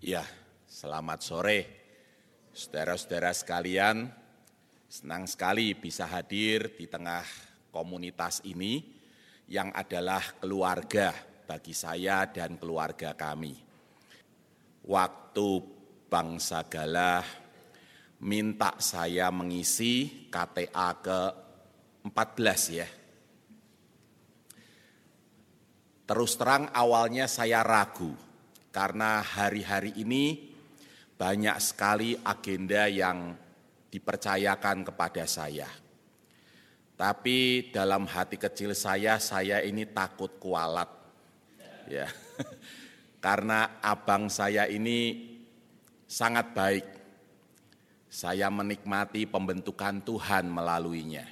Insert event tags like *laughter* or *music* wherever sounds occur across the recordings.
Ya, selamat sore. Saudara-saudara sekalian, senang sekali bisa hadir di tengah komunitas ini yang adalah keluarga bagi saya dan keluarga kami. Waktu Bangsa Galah minta saya mengisi KTA ke 14 ya. Terus terang awalnya saya ragu karena hari-hari ini banyak sekali agenda yang dipercayakan kepada saya. Tapi dalam hati kecil saya, saya ini takut kualat. Ya. *laughs* Karena abang saya ini sangat baik. Saya menikmati pembentukan Tuhan melaluinya.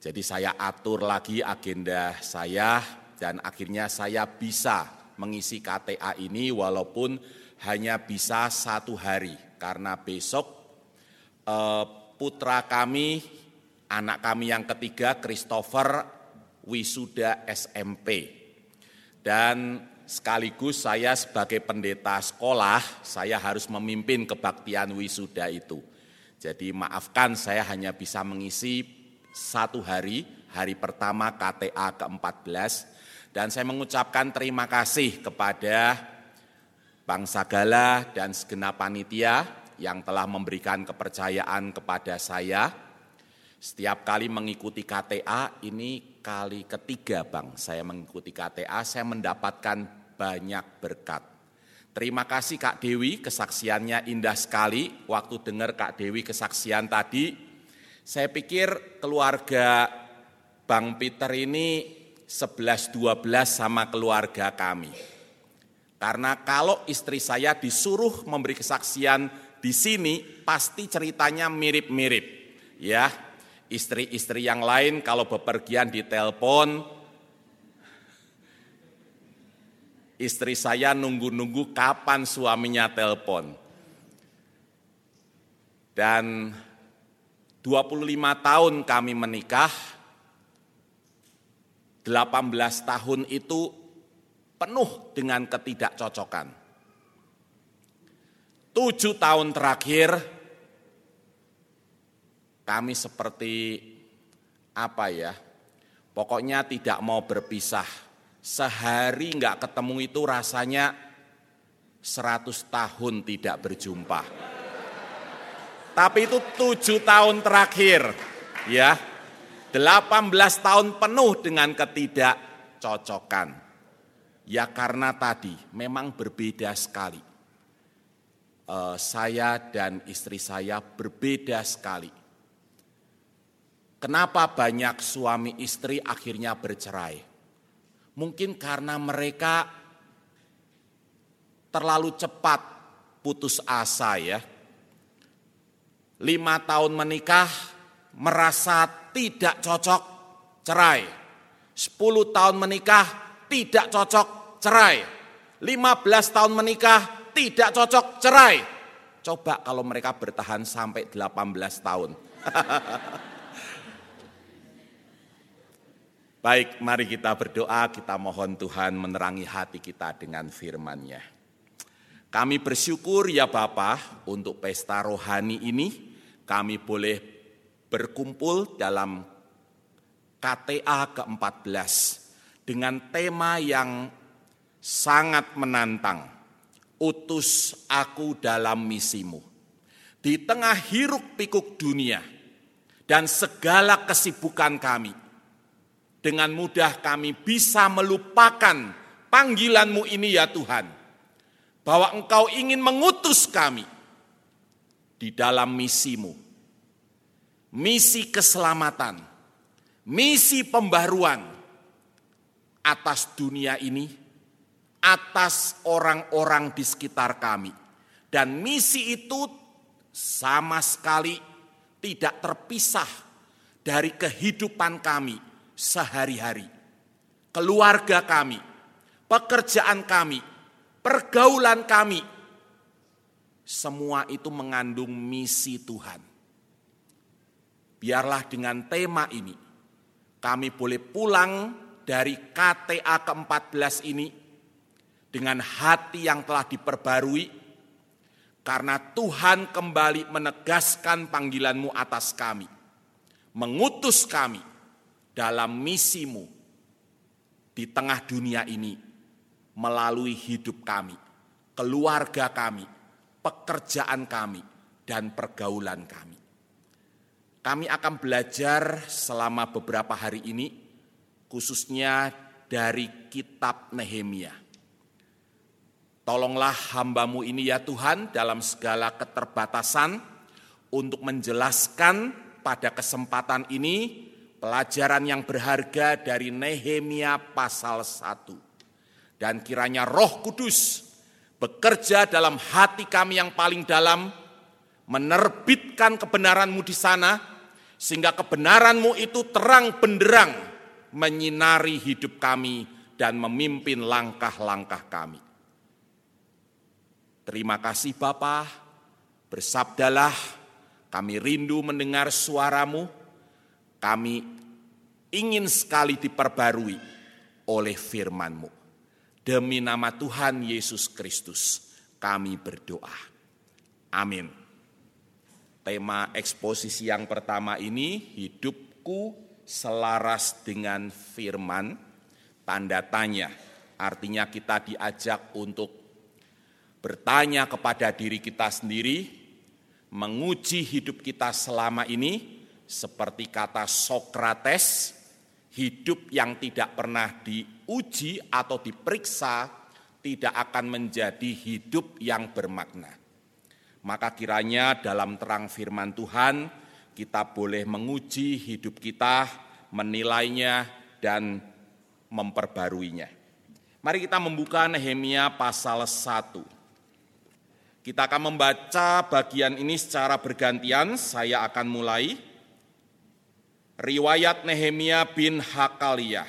Jadi saya atur lagi agenda saya dan akhirnya saya bisa mengisi KTA ini walaupun hanya bisa satu hari karena besok eh, putra kami, anak kami yang ketiga Christopher wisuda SMP dan sekaligus saya sebagai pendeta sekolah saya harus memimpin kebaktian wisuda itu. Jadi maafkan saya hanya bisa mengisi satu hari, hari pertama KTA ke-14 dan saya mengucapkan terima kasih kepada Bang Sagala dan segenap panitia yang telah memberikan kepercayaan kepada saya. Setiap kali mengikuti KTA, ini kali ketiga Bang, saya mengikuti KTA, saya mendapatkan banyak berkat. Terima kasih Kak Dewi, kesaksiannya indah sekali. Waktu dengar Kak Dewi kesaksian tadi, saya pikir keluarga Bang Peter ini 11-12 sama keluarga kami. Karena kalau istri saya disuruh memberi kesaksian di sini, pasti ceritanya mirip-mirip. Ya, istri-istri yang lain kalau bepergian di telepon, istri saya nunggu-nunggu kapan suaminya telepon. Dan 25 tahun kami menikah, 18 tahun itu penuh dengan ketidakcocokan. Tujuh tahun terakhir kami seperti apa ya, pokoknya tidak mau berpisah. Sehari nggak ketemu itu rasanya seratus tahun tidak berjumpa. Tapi itu tujuh tahun terakhir, ya 18 tahun penuh dengan ketidakcocokan. Ya karena tadi memang berbeda sekali. Uh, saya dan istri saya berbeda sekali. Kenapa banyak suami istri akhirnya bercerai? Mungkin karena mereka terlalu cepat putus asa ya. Lima tahun menikah merasa tidak cocok, cerai. 10 tahun menikah, tidak cocok, cerai. 15 tahun menikah, tidak cocok, cerai. Coba kalau mereka bertahan sampai 18 tahun. *laughs* Baik, mari kita berdoa, kita mohon Tuhan menerangi hati kita dengan firman-Nya. Kami bersyukur ya Bapa untuk pesta rohani ini, kami boleh berkumpul dalam KTA ke-14 dengan tema yang sangat menantang. Utus aku dalam misimu. Di tengah hiruk pikuk dunia dan segala kesibukan kami, dengan mudah kami bisa melupakan panggilanmu ini ya Tuhan. Bahwa engkau ingin mengutus kami di dalam misimu misi keselamatan, misi pembaruan atas dunia ini, atas orang-orang di sekitar kami. Dan misi itu sama sekali tidak terpisah dari kehidupan kami sehari-hari. Keluarga kami, pekerjaan kami, pergaulan kami, semua itu mengandung misi Tuhan. Biarlah dengan tema ini kami boleh pulang dari KTA ke-14 ini dengan hati yang telah diperbarui, karena Tuhan kembali menegaskan panggilanmu atas kami, mengutus kami dalam misimu di tengah dunia ini melalui hidup kami, keluarga kami, pekerjaan kami, dan pergaulan kami. Kami akan belajar selama beberapa hari ini, khususnya dari kitab Nehemia. Tolonglah hambamu ini ya Tuhan dalam segala keterbatasan untuk menjelaskan pada kesempatan ini pelajaran yang berharga dari Nehemia pasal 1. Dan kiranya roh kudus bekerja dalam hati kami yang paling dalam, menerbitkan kebenaranmu di sana, sehingga kebenaranmu itu terang benderang menyinari hidup kami dan memimpin langkah-langkah kami. Terima kasih Bapa, bersabdalah, kami rindu mendengar suaramu, kami ingin sekali diperbarui oleh firmanmu. Demi nama Tuhan Yesus Kristus, kami berdoa. Amin. Tema eksposisi yang pertama ini, hidupku selaras dengan firman, tanda tanya. Artinya kita diajak untuk bertanya kepada diri kita sendiri, menguji hidup kita selama ini, seperti kata Sokrates, hidup yang tidak pernah diuji atau diperiksa tidak akan menjadi hidup yang bermakna. Maka kiranya dalam terang firman Tuhan kita boleh menguji hidup kita, menilainya dan memperbaruinya. Mari kita membuka Nehemia pasal 1. Kita akan membaca bagian ini secara bergantian, saya akan mulai. Riwayat Nehemia bin Hakaliyah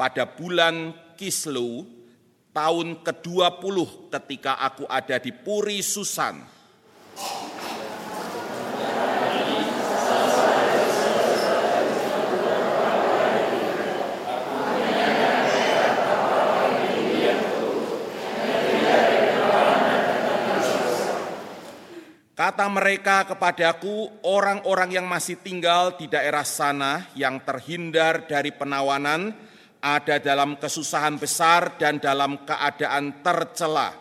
pada bulan Kislu tahun ke-20 ketika aku ada di Puri Susan Kata mereka kepadaku, orang-orang yang masih tinggal di daerah sana yang terhindar dari penawanan ada dalam kesusahan besar dan dalam keadaan tercela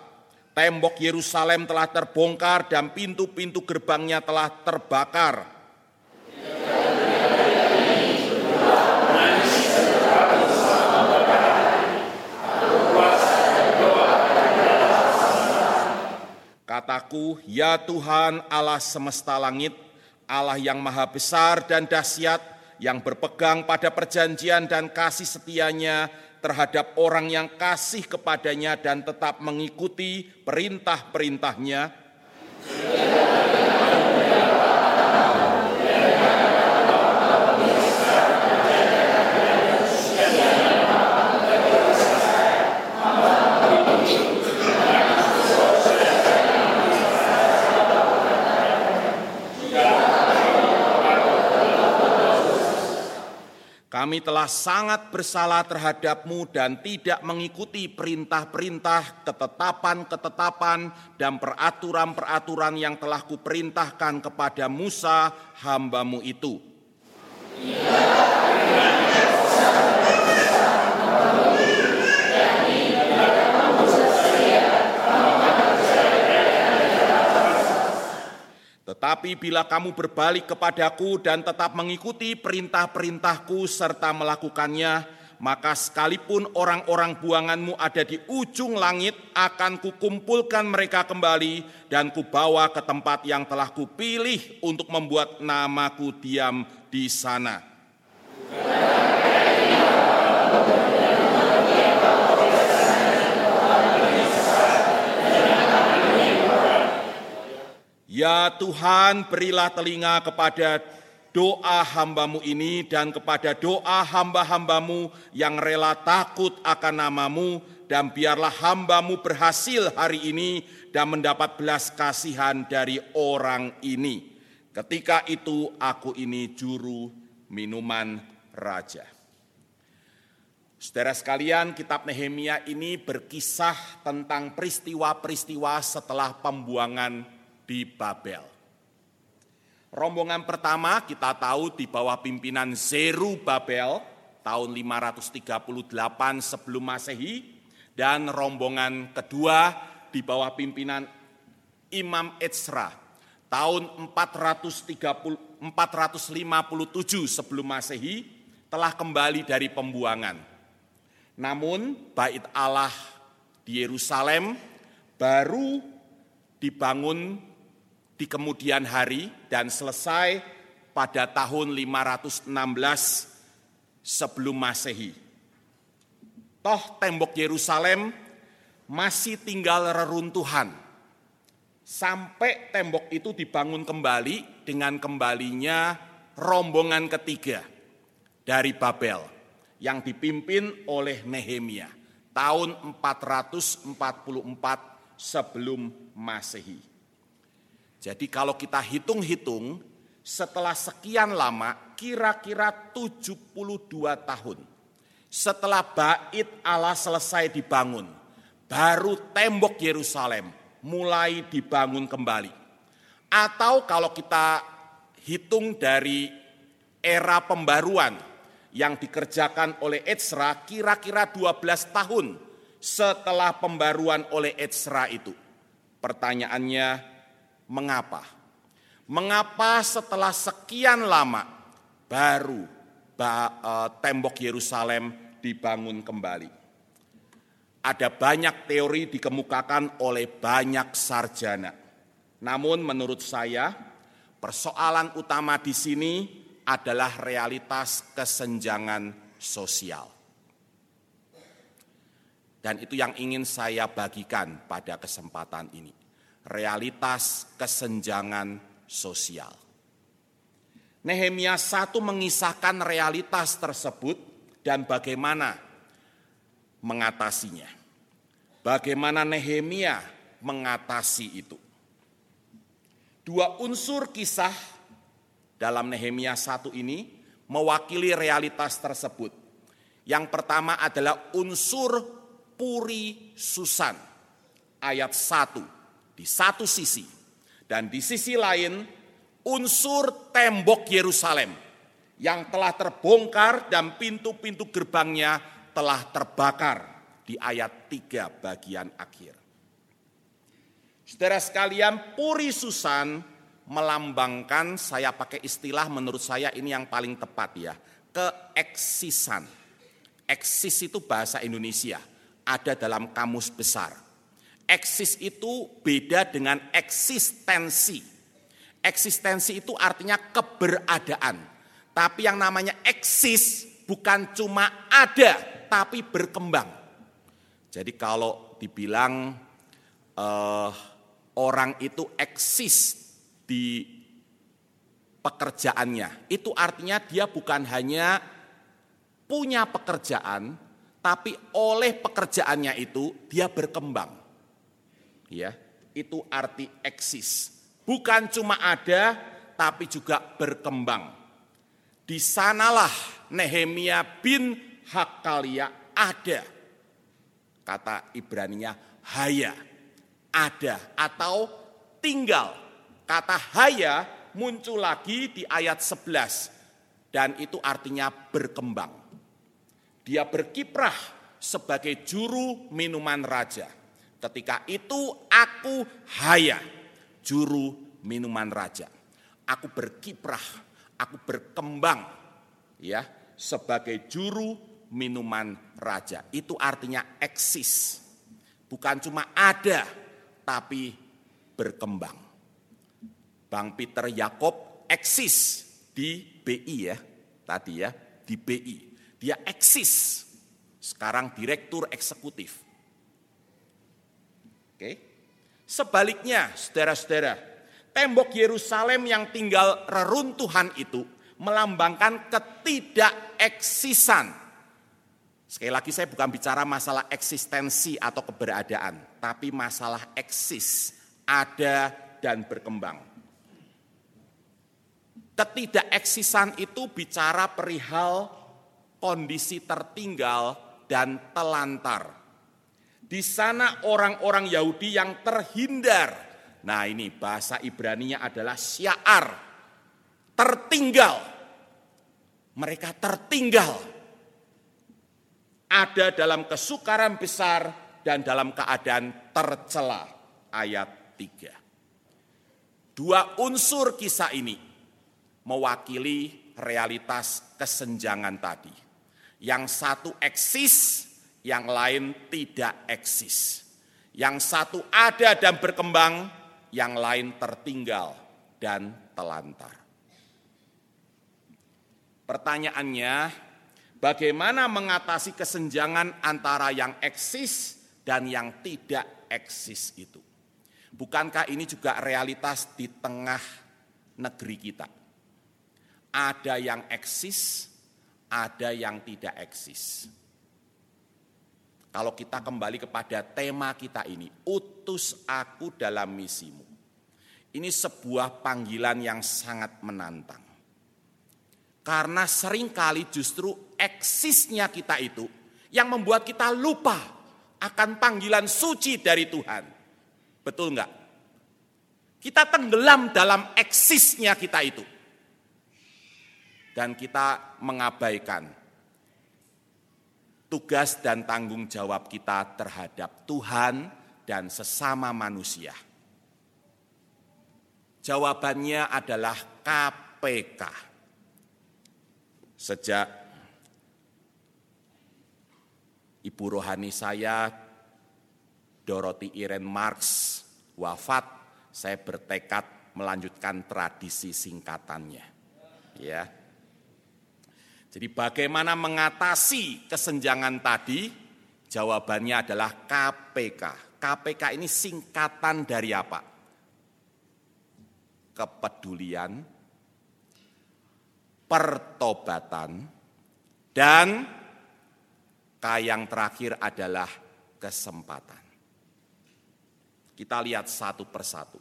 Tembok Yerusalem telah terbongkar dan pintu-pintu gerbangnya telah terbakar. Kataku, ya Tuhan Allah semesta langit, Allah yang maha besar dan dahsyat, yang berpegang pada perjanjian dan kasih setianya terhadap orang yang kasih kepadanya dan tetap mengikuti perintah-perintahnya. Kami telah sangat bersalah terhadapmu dan tidak mengikuti perintah-perintah, ketetapan-ketetapan, dan peraturan-peraturan yang telah kuperintahkan kepada Musa, hambamu itu. Tetapi bila kamu berbalik kepadaku dan tetap mengikuti perintah-perintahku serta melakukannya, maka sekalipun orang-orang buanganmu ada di ujung langit, akan kukumpulkan mereka kembali dan kubawa ke tempat yang telah kupilih untuk membuat namaku diam di sana. Ya Tuhan berilah telinga kepada doa hambamu ini dan kepada doa hamba-hambamu yang rela takut akan namamu dan biarlah hambamu berhasil hari ini dan mendapat belas kasihan dari orang ini. Ketika itu aku ini juru minuman raja. Saudara sekalian, kitab Nehemia ini berkisah tentang peristiwa-peristiwa setelah pembuangan di Babel. Rombongan pertama kita tahu di bawah pimpinan Zeru Babel tahun 538 sebelum Masehi dan rombongan kedua di bawah pimpinan Imam Ezra tahun 430, 457 sebelum Masehi telah kembali dari pembuangan. Namun bait Allah di Yerusalem baru dibangun di kemudian hari dan selesai pada tahun 516 sebelum Masehi. Toh tembok Yerusalem masih tinggal reruntuhan. Sampai tembok itu dibangun kembali dengan kembalinya rombongan ketiga dari Babel yang dipimpin oleh Nehemia tahun 444 sebelum Masehi. Jadi kalau kita hitung-hitung setelah sekian lama kira-kira 72 tahun setelah bait Allah selesai dibangun baru tembok Yerusalem mulai dibangun kembali. Atau kalau kita hitung dari era pembaruan yang dikerjakan oleh Ezra kira-kira 12 tahun setelah pembaruan oleh Ezra itu. Pertanyaannya, mengapa? Mengapa setelah sekian lama baru e, tembok Yerusalem dibangun kembali? Ada banyak teori dikemukakan oleh banyak sarjana. Namun menurut saya, persoalan utama di sini adalah realitas kesenjangan sosial. Dan itu yang ingin saya bagikan pada kesempatan ini. Realitas kesenjangan sosial. Nehemia 1 mengisahkan realitas tersebut dan bagaimana mengatasinya. Bagaimana Nehemia mengatasi itu. Dua unsur kisah dalam Nehemia 1 ini mewakili realitas tersebut. Yang pertama adalah unsur puri susan ayat 1 di satu sisi dan di sisi lain unsur tembok Yerusalem yang telah terbongkar dan pintu-pintu gerbangnya telah terbakar di ayat 3 bagian akhir. Saudara sekalian, puri susan melambangkan, saya pakai istilah menurut saya ini yang paling tepat ya, keeksisan. Eksis itu bahasa Indonesia, ada dalam kamus besar. Eksis itu beda dengan eksistensi. Eksistensi itu artinya keberadaan. Tapi yang namanya eksis bukan cuma ada, tapi berkembang. Jadi kalau dibilang uh, orang itu eksis di pekerjaannya. Itu artinya dia bukan hanya punya pekerjaan, tapi oleh pekerjaannya itu dia berkembang. Ya, itu arti eksis. Bukan cuma ada, tapi juga berkembang. Di sanalah Nehemia bin Hakalia ada. Kata Ibraninya haya, ada atau tinggal Kata haya muncul lagi di ayat 11 dan itu artinya berkembang. Dia berkiprah sebagai juru minuman raja. Ketika itu aku haya, juru minuman raja. Aku berkiprah, aku berkembang ya sebagai juru minuman raja. Itu artinya eksis. Bukan cuma ada tapi berkembang. Bang Peter Yakob eksis di BI ya, tadi ya, di BI. Dia eksis, sekarang direktur eksekutif. Oke. Sebaliknya, saudara-saudara, tembok Yerusalem yang tinggal reruntuhan itu melambangkan ketidakeksisan. Sekali lagi saya bukan bicara masalah eksistensi atau keberadaan, tapi masalah eksis, ada dan berkembang. Ketidakeksisan itu bicara perihal kondisi tertinggal dan telantar. Di sana orang-orang Yahudi yang terhindar Nah ini bahasa Ibraninya adalah syiar, tertinggal. Mereka tertinggal. Ada dalam kesukaran besar dan dalam keadaan tercela. Ayat 3. Dua unsur kisah ini mewakili realitas kesenjangan tadi. Yang satu eksis, yang lain tidak eksis. Yang satu ada dan berkembang, yang lain tertinggal dan telantar. Pertanyaannya, bagaimana mengatasi kesenjangan antara yang eksis dan yang tidak eksis itu? Bukankah ini juga realitas di tengah negeri kita? Ada yang eksis, ada yang tidak eksis. Kalau kita kembali kepada tema kita ini, utus aku dalam misimu. Ini sebuah panggilan yang sangat menantang. Karena sering kali justru eksisnya kita itu yang membuat kita lupa akan panggilan suci dari Tuhan. Betul enggak? Kita tenggelam dalam eksisnya kita itu dan kita mengabaikan tugas dan tanggung jawab kita terhadap Tuhan dan sesama manusia. Jawabannya adalah KPK. Sejak ibu rohani saya, Dorothy Irene Marx, wafat, saya bertekad melanjutkan tradisi singkatannya. Ya, jadi bagaimana mengatasi kesenjangan tadi? Jawabannya adalah KPK. KPK ini singkatan dari apa? Kepedulian, pertobatan, dan K yang terakhir adalah kesempatan. Kita lihat satu persatu.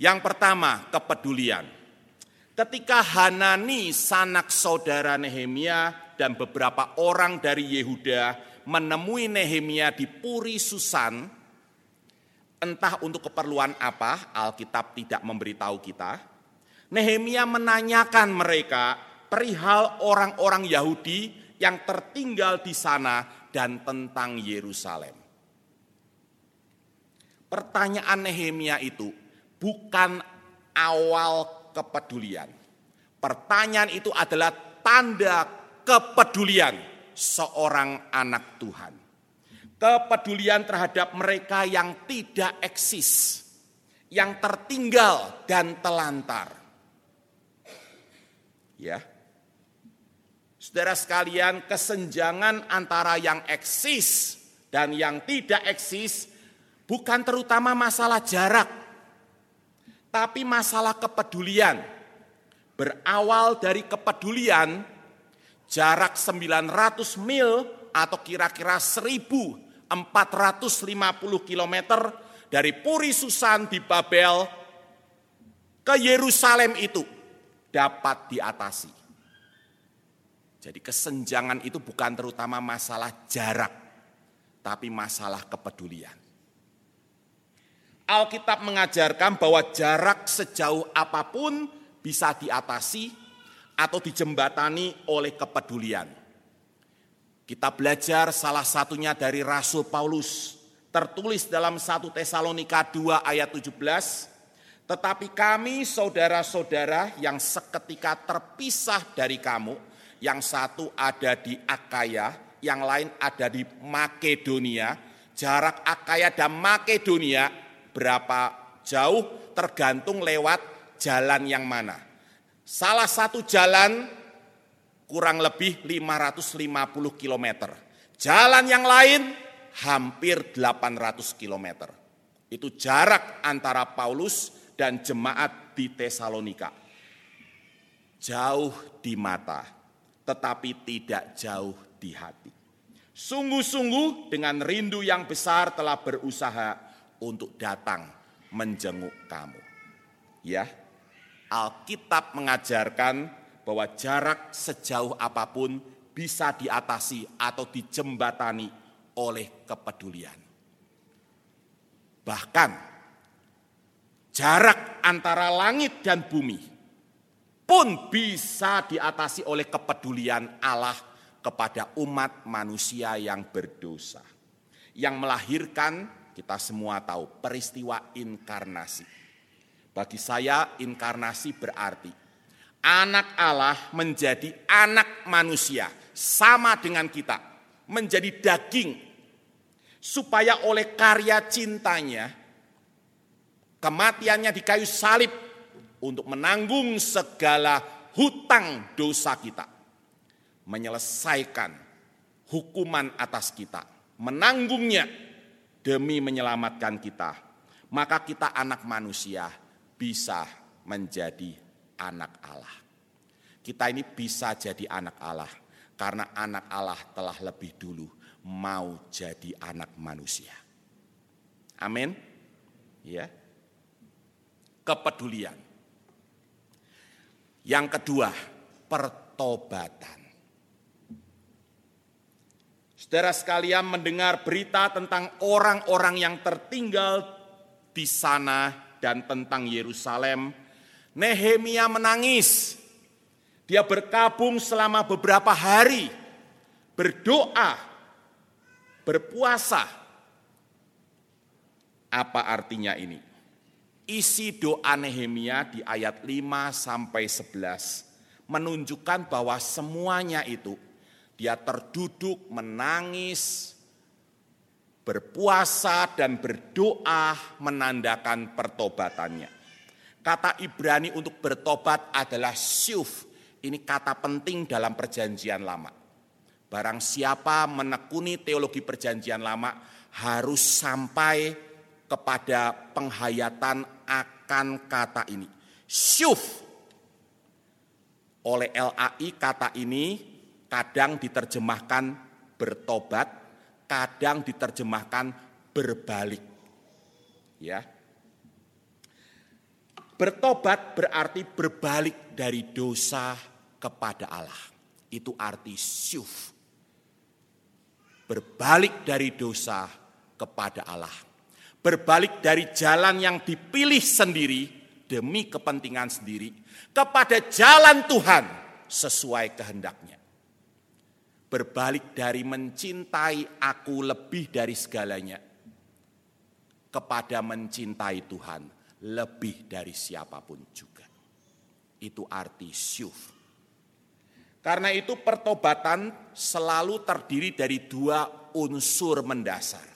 Yang pertama, kepedulian. Ketika Hanani sanak saudara Nehemia dan beberapa orang dari Yehuda menemui Nehemia di Puri Susan, entah untuk keperluan apa, Alkitab tidak memberitahu kita. Nehemia menanyakan mereka perihal orang-orang Yahudi yang tertinggal di sana dan tentang Yerusalem. Pertanyaan Nehemia itu bukan awal kepedulian. Pertanyaan itu adalah tanda kepedulian seorang anak Tuhan. Kepedulian terhadap mereka yang tidak eksis, yang tertinggal dan telantar. Ya. Saudara sekalian, kesenjangan antara yang eksis dan yang tidak eksis bukan terutama masalah jarak, tapi masalah kepedulian. Berawal dari kepedulian, jarak 900 mil atau kira-kira 1450 km dari Puri Susan di Babel ke Yerusalem itu dapat diatasi. Jadi kesenjangan itu bukan terutama masalah jarak, tapi masalah kepedulian. Alkitab mengajarkan bahwa jarak sejauh apa pun bisa diatasi atau dijembatani oleh kepedulian. Kita belajar salah satunya dari Rasul Paulus, tertulis dalam 1 Tesalonika 2 ayat 17, tetapi kami saudara-saudara yang seketika terpisah dari kamu, yang satu ada di Akaya, yang lain ada di Makedonia, jarak Akaya dan Makedonia berapa jauh tergantung lewat jalan yang mana. Salah satu jalan kurang lebih 550 km. Jalan yang lain hampir 800 km. Itu jarak antara Paulus dan jemaat di Tesalonika. Jauh di mata, tetapi tidak jauh di hati. Sungguh-sungguh dengan rindu yang besar telah berusaha untuk datang menjenguk kamu. Ya, Alkitab mengajarkan bahwa jarak sejauh apa pun bisa diatasi atau dijembatani oleh kepedulian. Bahkan jarak antara langit dan bumi pun bisa diatasi oleh kepedulian Allah kepada umat manusia yang berdosa. Yang melahirkan kita semua tahu peristiwa inkarnasi. Bagi saya inkarnasi berarti anak Allah menjadi anak manusia sama dengan kita, menjadi daging supaya oleh karya cintanya kematiannya di kayu salib untuk menanggung segala hutang dosa kita, menyelesaikan hukuman atas kita, menanggungnya demi menyelamatkan kita, maka kita anak manusia bisa menjadi anak Allah. Kita ini bisa jadi anak Allah karena anak Allah telah lebih dulu mau jadi anak manusia. Amin. Ya. Kepedulian. Yang kedua, pertobatan. Saudara sekalian mendengar berita tentang orang-orang yang tertinggal di sana dan tentang Yerusalem, Nehemia menangis. Dia berkabung selama beberapa hari, berdoa, berpuasa. Apa artinya ini? Isi doa Nehemia di ayat 5 sampai 11 menunjukkan bahwa semuanya itu dia terduduk menangis, berpuasa dan berdoa menandakan pertobatannya. Kata Ibrani untuk bertobat adalah syuf. Ini kata penting dalam perjanjian lama. Barang siapa menekuni teologi perjanjian lama harus sampai kepada penghayatan akan kata ini. Syuf. Oleh LAI kata ini kadang diterjemahkan bertobat, kadang diterjemahkan berbalik. Ya. Bertobat berarti berbalik dari dosa kepada Allah. Itu arti syuf. Berbalik dari dosa kepada Allah berbalik dari jalan yang dipilih sendiri demi kepentingan sendiri kepada jalan Tuhan sesuai kehendaknya. Berbalik dari mencintai aku lebih dari segalanya kepada mencintai Tuhan lebih dari siapa pun juga. Itu arti syuf. Karena itu pertobatan selalu terdiri dari dua unsur mendasar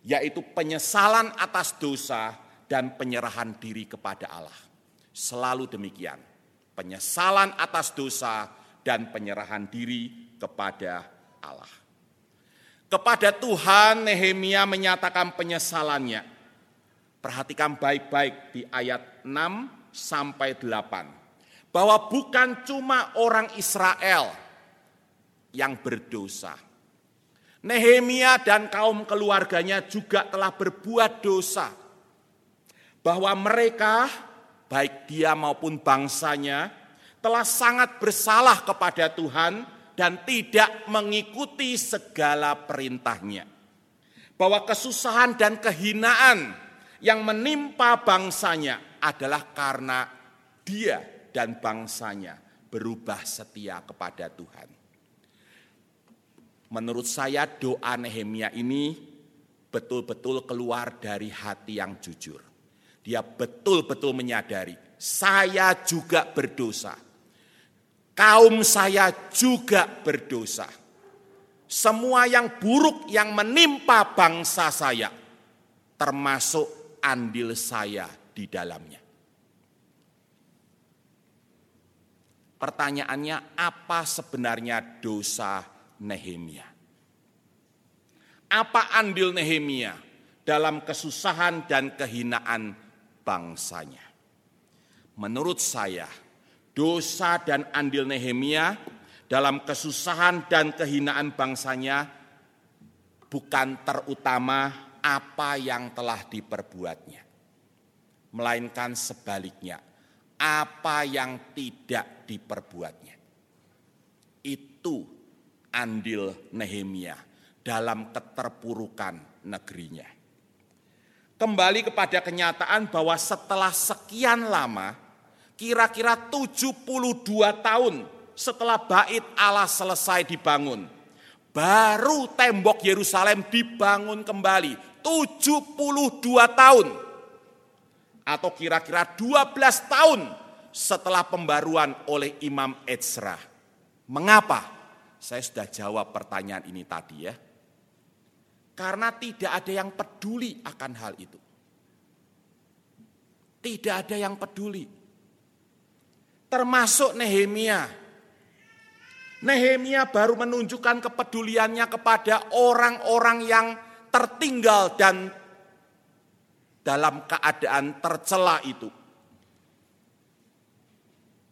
yaitu penyesalan atas dosa dan penyerahan diri kepada Allah. Selalu demikian, penyesalan atas dosa dan penyerahan diri kepada Allah. Kepada Tuhan Nehemia menyatakan penyesalannya. Perhatikan baik-baik di ayat 6 sampai 8. Bahwa bukan cuma orang Israel yang berdosa, Nehemia dan kaum keluarganya juga telah berbuat dosa. Bahwa mereka, baik dia maupun bangsanya, telah sangat bersalah kepada Tuhan dan tidak mengikuti segala perintahnya. Bahwa kesusahan dan kehinaan yang menimpa bangsanya adalah karena dia dan bangsanya berubah setia kepada Tuhan. Menurut saya doa Nehemia ini betul-betul keluar dari hati yang jujur. Dia betul-betul menyadari, saya juga berdosa. Kaum saya juga berdosa. Semua yang buruk yang menimpa bangsa saya, termasuk andil saya di dalamnya. Pertanyaannya, apa sebenarnya dosa Nehemia. Apa andil Nehemia dalam kesusahan dan kehinaan bangsanya? Menurut saya, dosa dan andil Nehemia dalam kesusahan dan kehinaan bangsanya bukan terutama apa yang telah diperbuatnya, melainkan sebaliknya, apa yang tidak diperbuatnya. Itu andil Nehemia dalam keterpurukan negerinya. kembali kepada kenyataan bahwa setelah sekian lama, kira-kira 72 tahun setelah bait Allah selesai dibangun, baru tembok Yerusalem dibangun kembali 72 tahun atau kira-kira 12 tahun setelah pembaruan oleh Imam Ezra. Mengapa? Saya sudah jawab pertanyaan ini tadi ya. Karena tidak ada yang peduli akan hal itu. Tidak ada yang peduli. Termasuk Nehemia. Nehemia baru menunjukkan kepeduliannya kepada orang-orang yang tertinggal dan dalam keadaan tercela itu.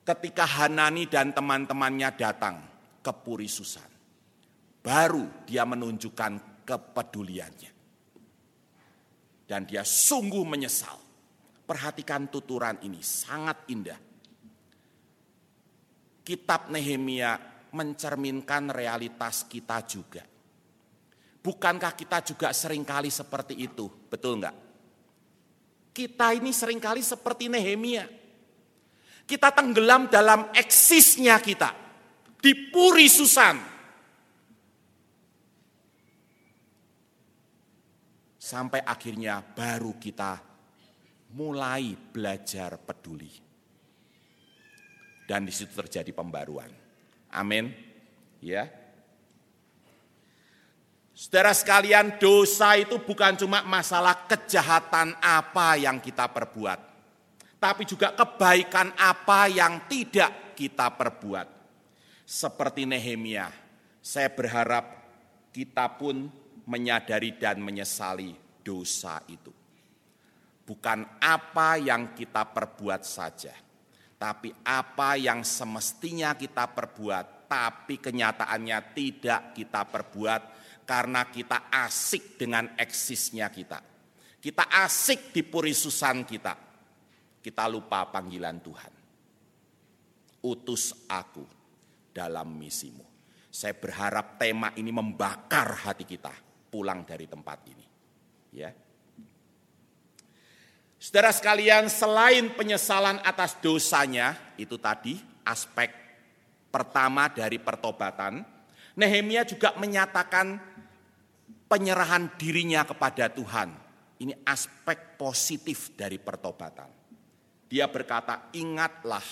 Ketika Hanani dan teman-temannya datang ke Puri Susan, baru dia menunjukkan kepeduliannya. Dan dia sungguh menyesal. Perhatikan tuturan ini, sangat indah. Kitab Nehemia mencerminkan realitas kita juga. Bukankah kita juga sering kali seperti itu, betul enggak? Kita ini sering kali seperti Nehemia. Kita tenggelam dalam eksisnya kita. Di puri Susan, Sampai akhirnya baru kita mulai belajar peduli. Dan di situ terjadi pembaruan. Amin. Ya. Saudara sekalian, dosa itu bukan cuma masalah kejahatan apa yang kita perbuat, tapi juga kebaikan apa yang tidak kita perbuat. Seperti Nehemia, saya berharap kita pun menyadari dan menyesali dosa itu. Bukan apa yang kita perbuat saja, tapi apa yang semestinya kita perbuat, tapi kenyataannya tidak kita perbuat karena kita asik dengan eksisnya kita. Kita asik di purisusan kita. Kita lupa panggilan Tuhan. Utus aku dalam misimu. Saya berharap tema ini membakar hati kita pulang dari tempat ini. Ya. Saudara sekalian, selain penyesalan atas dosanya, itu tadi aspek pertama dari pertobatan, Nehemia juga menyatakan penyerahan dirinya kepada Tuhan. Ini aspek positif dari pertobatan. Dia berkata, ingatlah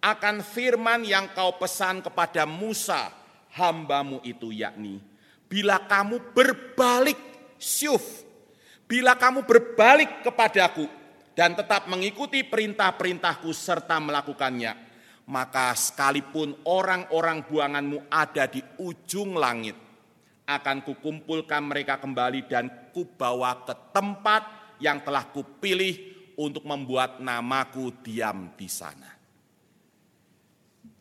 akan firman yang kau pesan kepada Musa, hambamu itu yakni, bila kamu berbalik syuf, bila kamu berbalik kepadaku dan tetap mengikuti perintah-perintahku serta melakukannya, maka sekalipun orang-orang buanganmu ada di ujung langit, akan kukumpulkan mereka kembali dan kubawa ke tempat yang telah kupilih untuk membuat namaku diam di sana.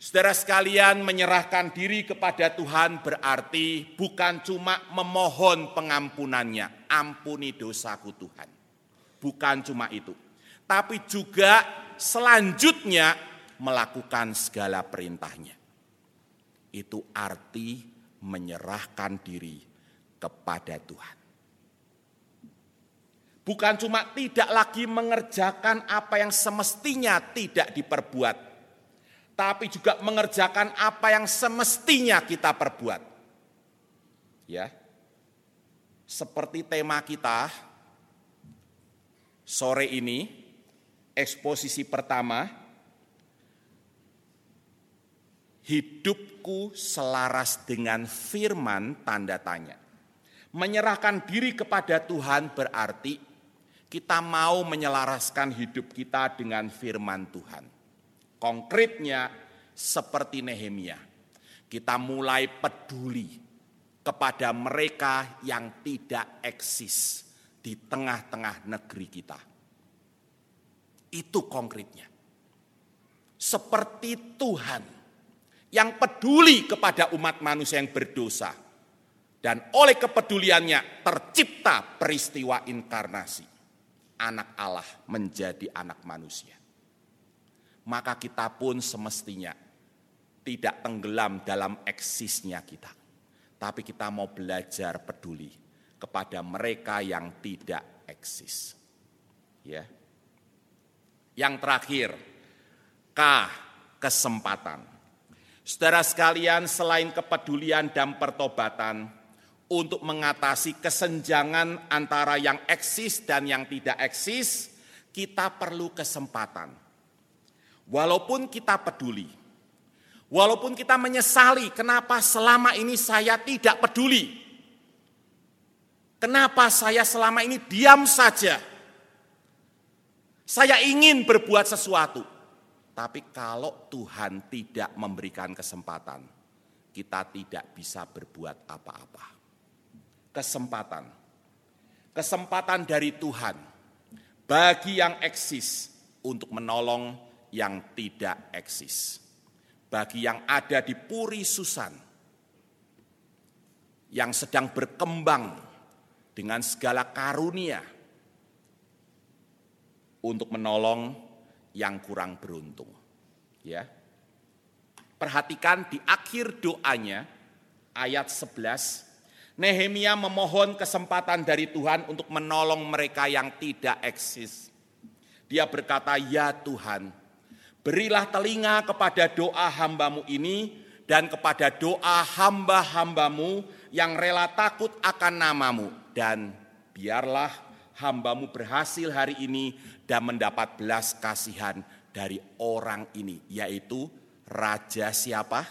Saudara sekalian, menyerahkan diri kepada Tuhan berarti bukan cuma memohon pengampunannya, ampuni dosaku Tuhan. Bukan cuma itu, tapi juga selanjutnya melakukan segala perintahnya. Itu arti menyerahkan diri kepada Tuhan. Bukan cuma tidak lagi mengerjakan apa yang semestinya tidak diperbuat, tapi juga mengerjakan apa yang semestinya kita perbuat. Ya. Seperti tema kita sore ini, eksposisi pertama, hidupku selaras dengan firman tanda tanya. Menyerahkan diri kepada Tuhan berarti kita mau menyelaraskan hidup kita dengan firman Tuhan. Konkretnya seperti Nehemia. Kita mulai peduli kepada mereka yang tidak eksis di tengah-tengah negeri kita. Itu konkretnya. Seperti Tuhan yang peduli kepada umat manusia yang berdosa. Dan oleh kepeduliannya tercipta peristiwa inkarnasi. Anak Allah menjadi anak manusia maka kita pun semestinya tidak tenggelam dalam eksisnya kita. Tapi kita mau belajar peduli kepada mereka yang tidak eksis. Ya. Yang terakhir, K, kesempatan. Saudara sekalian, selain kepedulian dan pertobatan untuk mengatasi kesenjangan antara yang eksis dan yang tidak eksis, kita perlu kesempatan. Walaupun kita peduli, walaupun kita menyesali kenapa selama ini saya tidak peduli, kenapa saya selama ini diam saja. Saya ingin berbuat sesuatu, tapi kalau Tuhan tidak memberikan kesempatan, kita tidak bisa berbuat apa-apa. Kesempatan, kesempatan dari Tuhan bagi yang eksis untuk menolong yang tidak eksis. Bagi yang ada di Puri Susan, yang sedang berkembang dengan segala karunia untuk menolong yang kurang beruntung. Ya. Perhatikan di akhir doanya ayat 11 Nehemia memohon kesempatan dari Tuhan untuk menolong mereka yang tidak eksis. Dia berkata, "Ya Tuhan, berilah telinga kepada doa hambamu ini dan kepada doa hamba-hambamu yang rela takut akan namamu. Dan biarlah hambamu berhasil hari ini dan mendapat belas kasihan dari orang ini, yaitu Raja siapa?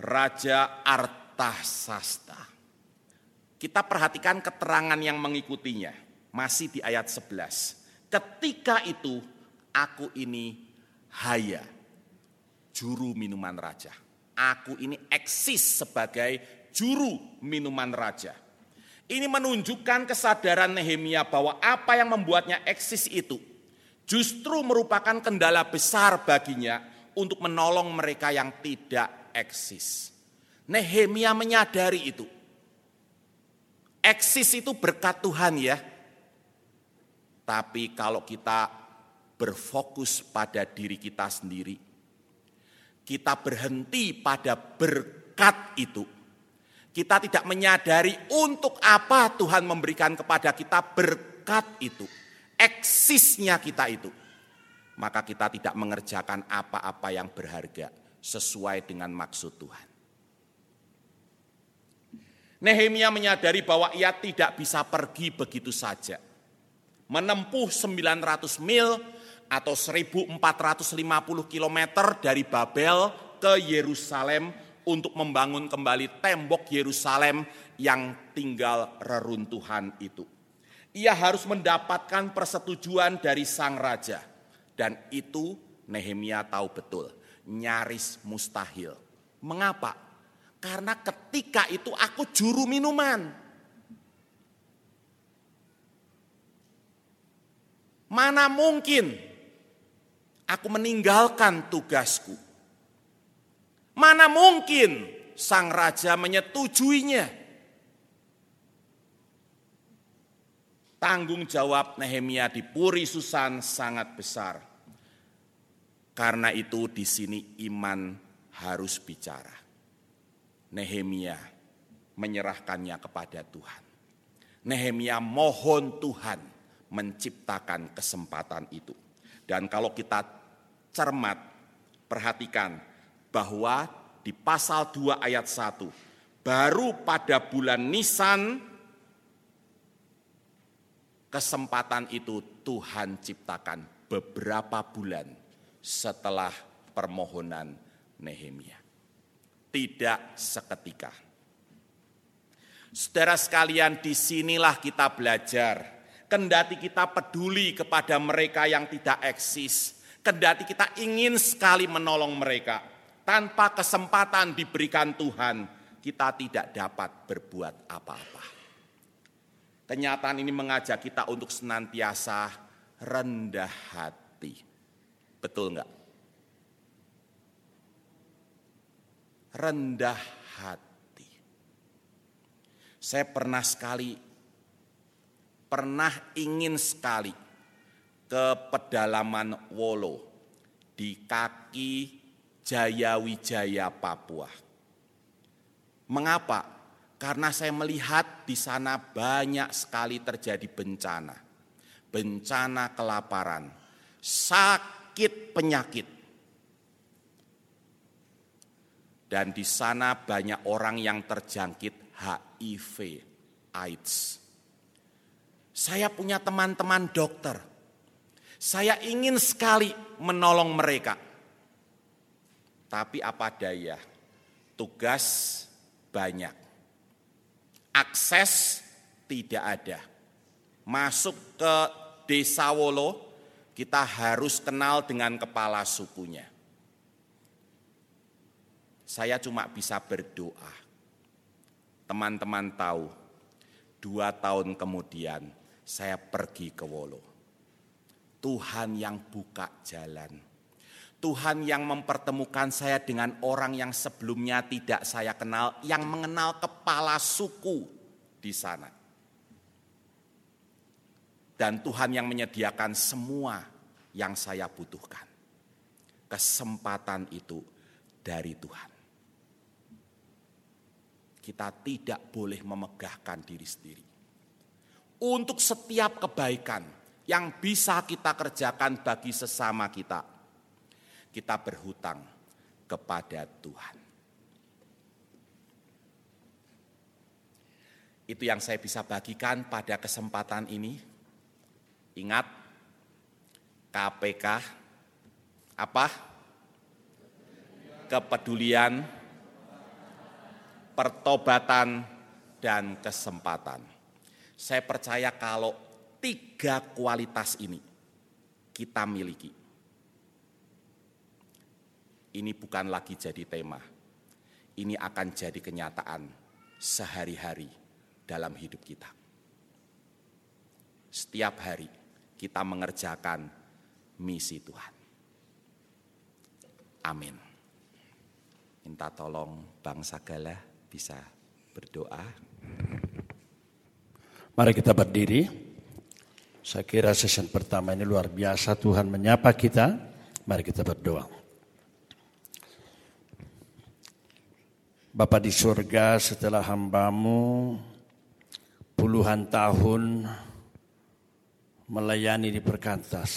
Raja Art Artasasta. Kita perhatikan keterangan yang mengikutinya. Masih di ayat 11. Ketika itu aku ini haya. Juru minuman raja. Aku ini eksis sebagai juru minuman raja. Ini menunjukkan kesadaran Nehemia bahwa apa yang membuatnya eksis itu justru merupakan kendala besar baginya untuk menolong mereka yang tidak eksis. Nehemia menyadari itu. Eksis itu berkat Tuhan ya. Tapi kalau kita berfokus pada diri kita sendiri, kita berhenti pada berkat itu. Kita tidak menyadari untuk apa Tuhan memberikan kepada kita berkat itu. Eksisnya kita itu. Maka kita tidak mengerjakan apa-apa yang berharga sesuai dengan maksud Tuhan. Nehemia menyadari bahwa ia tidak bisa pergi begitu saja. Menempuh 900 mil atau 1450 km dari Babel ke Yerusalem untuk membangun kembali tembok Yerusalem yang tinggal reruntuhan itu. Ia harus mendapatkan persetujuan dari sang raja. Dan itu Nehemia tahu betul, nyaris mustahil. Mengapa? Karena ketika itu aku juru minuman. Mana mungkin aku meninggalkan tugasku? Mana mungkin sang raja menyetujuinya? Tanggung jawab Nehemia di Puri Susan sangat besar. Karena itu di sini iman harus bicara. Nehemia menyerahkannya kepada Tuhan. Nehemia mohon Tuhan menciptakan kesempatan itu. Dan kalau kita cermat, perhatikan bahwa di pasal 2 ayat 1, baru pada bulan Nisan kesempatan itu Tuhan ciptakan beberapa bulan setelah permohonan Nehemia tidak seketika. Saudara sekalian, di sinilah kita belajar. Kendati kita peduli kepada mereka yang tidak eksis. Kendati kita ingin sekali menolong mereka. Tanpa kesempatan diberikan Tuhan, kita tidak dapat berbuat apa-apa. Kenyataan ini mengajak kita untuk senantiasa rendah hati. Betul enggak? rendah hati. Saya pernah sekali, pernah ingin sekali ke pedalaman Wolo di kaki Jayawijaya Papua. Mengapa? Karena saya melihat di sana banyak sekali terjadi bencana. bencana kelaparan, sakit penyakit. Dan di sana banyak orang yang terjangkit HIV, AIDS. Saya punya teman-teman dokter. Saya ingin sekali menolong mereka. Tapi apa daya, tugas banyak. Akses tidak ada. Masuk ke desa Wolo, kita harus kenal dengan kepala sukunya. Saya cuma bisa berdoa. Teman-teman tahu, dua tahun kemudian saya pergi ke Wolo. Tuhan yang buka jalan Tuhan yang mempertemukan saya dengan orang yang sebelumnya tidak saya kenal, yang mengenal kepala suku di sana. Dan Tuhan yang menyediakan semua yang saya butuhkan. Kesempatan itu dari Tuhan. Kita tidak boleh memegahkan diri sendiri. Untuk setiap kebaikan yang bisa kita kerjakan bagi sesama kita, kita berhutang kepada Tuhan. Itu yang saya bisa bagikan pada kesempatan ini. Ingat, KPK apa? Kepedulian, pertobatan, dan kesempatan. Saya percaya kalau tiga kualitas ini kita miliki, ini bukan lagi jadi tema. Ini akan jadi kenyataan sehari-hari dalam hidup kita. Setiap hari kita mengerjakan misi Tuhan. Amin. Minta tolong bangsa Gala bisa berdoa. Mari kita berdiri. Saya kira sesi pertama ini luar biasa Tuhan menyapa kita. Mari kita berdoa. Bapa di surga setelah hambamu puluhan tahun melayani di Perkantas.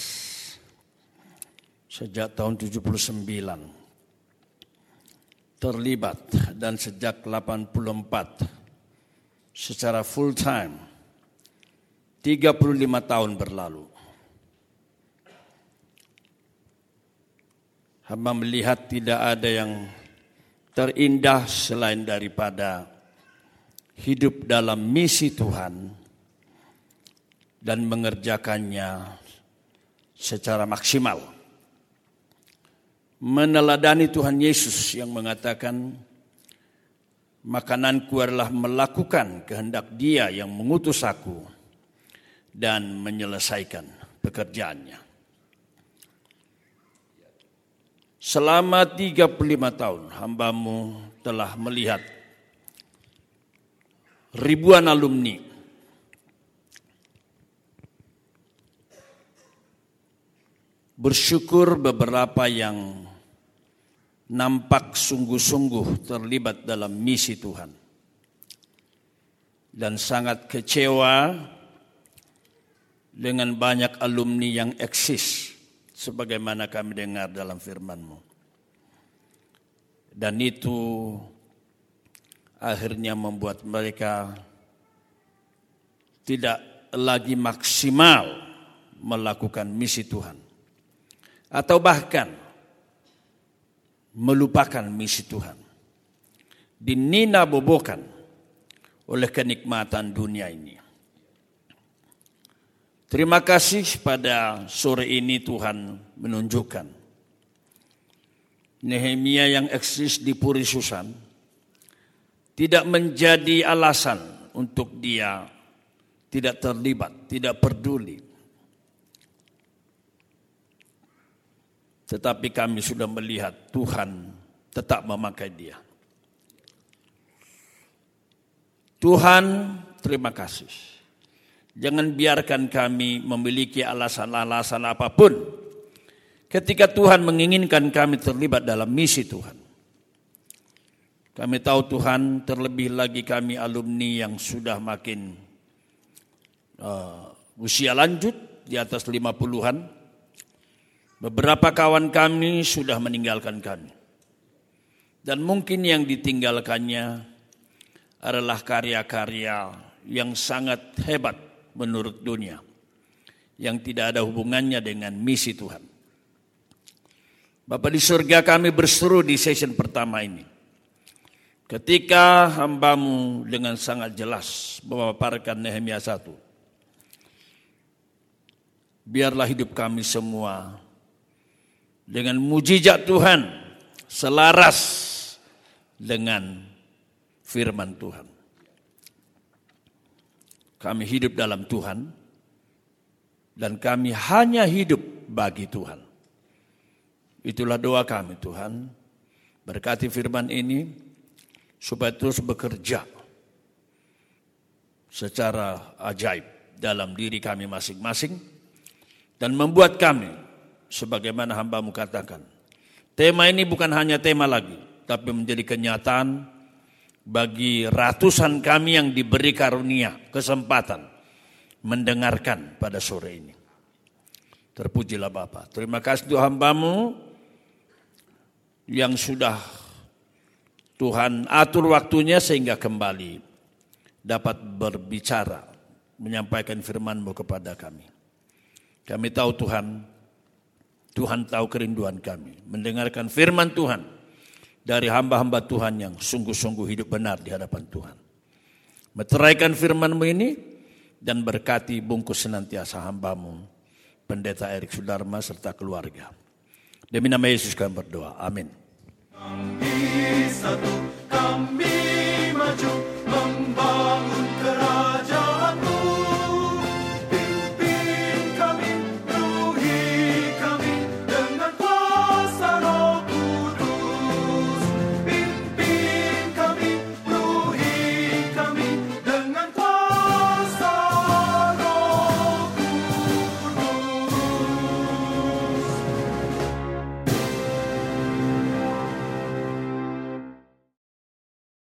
Sejak tahun 79 terlibat dan sejak 84 secara full time 35 tahun berlalu. Hamba melihat tidak ada yang terindah selain daripada hidup dalam misi Tuhan dan mengerjakannya secara maksimal. Meneladani Tuhan Yesus yang mengatakan, makananku adalah melakukan kehendak dia yang mengutus aku dan menyelesaikan pekerjaannya. Selama 35 tahun hambamu telah melihat ribuan alumni bersyukur beberapa yang nampak sungguh-sungguh terlibat dalam misi Tuhan. Dan sangat kecewa dengan banyak alumni yang eksis sebagaimana kami dengar dalam firman-Mu. Dan itu akhirnya membuat mereka tidak lagi maksimal melakukan misi Tuhan. Atau bahkan melupakan misi Tuhan. Dinina bobokan oleh kenikmatan dunia ini. Terima kasih pada sore ini Tuhan menunjukkan Nehemia yang eksis di Puri Susan tidak menjadi alasan untuk dia tidak terlibat, tidak peduli. Tetapi kami sudah melihat Tuhan tetap memakai dia. Tuhan, terima kasih. Jangan biarkan kami memiliki alasan-alasan apa pun ketika Tuhan menginginkan kami terlibat dalam misi Tuhan. Kami tahu Tuhan terlebih lagi kami alumni yang sudah makin uh, usia lanjut di atas lima puluhan. Beberapa kawan kami sudah meninggalkan kami. Dan mungkin yang ditinggalkannya adalah karya-karya yang sangat hebat menurut dunia. Yang tidak ada hubungannya dengan misi Tuhan. Bapak di surga kami berseru di session pertama ini. Ketika hambamu dengan sangat jelas memaparkan Nehemia 1. Biarlah hidup kami semua dengan mujizat Tuhan selaras dengan firman Tuhan. Kami hidup dalam Tuhan dan kami hanya hidup bagi Tuhan. Itulah doa kami Tuhan. Berkati firman ini supaya terus bekerja secara ajaib dalam diri kami masing-masing dan membuat kami sebagaimana hambamu katakan. Tema ini bukan hanya tema lagi, tapi menjadi kenyataan bagi ratusan kami yang diberi karunia, kesempatan mendengarkan pada sore ini. Terpujilah Bapak. Terima kasih Tuhan hambamu yang sudah Tuhan atur waktunya sehingga kembali dapat berbicara, menyampaikan firman-Mu kepada kami. Kami tahu Tuhan, Tuhan tahu kerinduan kami, mendengarkan firman Tuhan dari hamba-hamba Tuhan yang sungguh-sungguh hidup benar di hadapan Tuhan. Meteraikan firman-Mu ini dan berkati bungkus senantiasa hambamu, Pendeta Erik Sudarma serta keluarga. Demi nama Yesus kami berdoa. Amin. Kami satu, kami maju membangun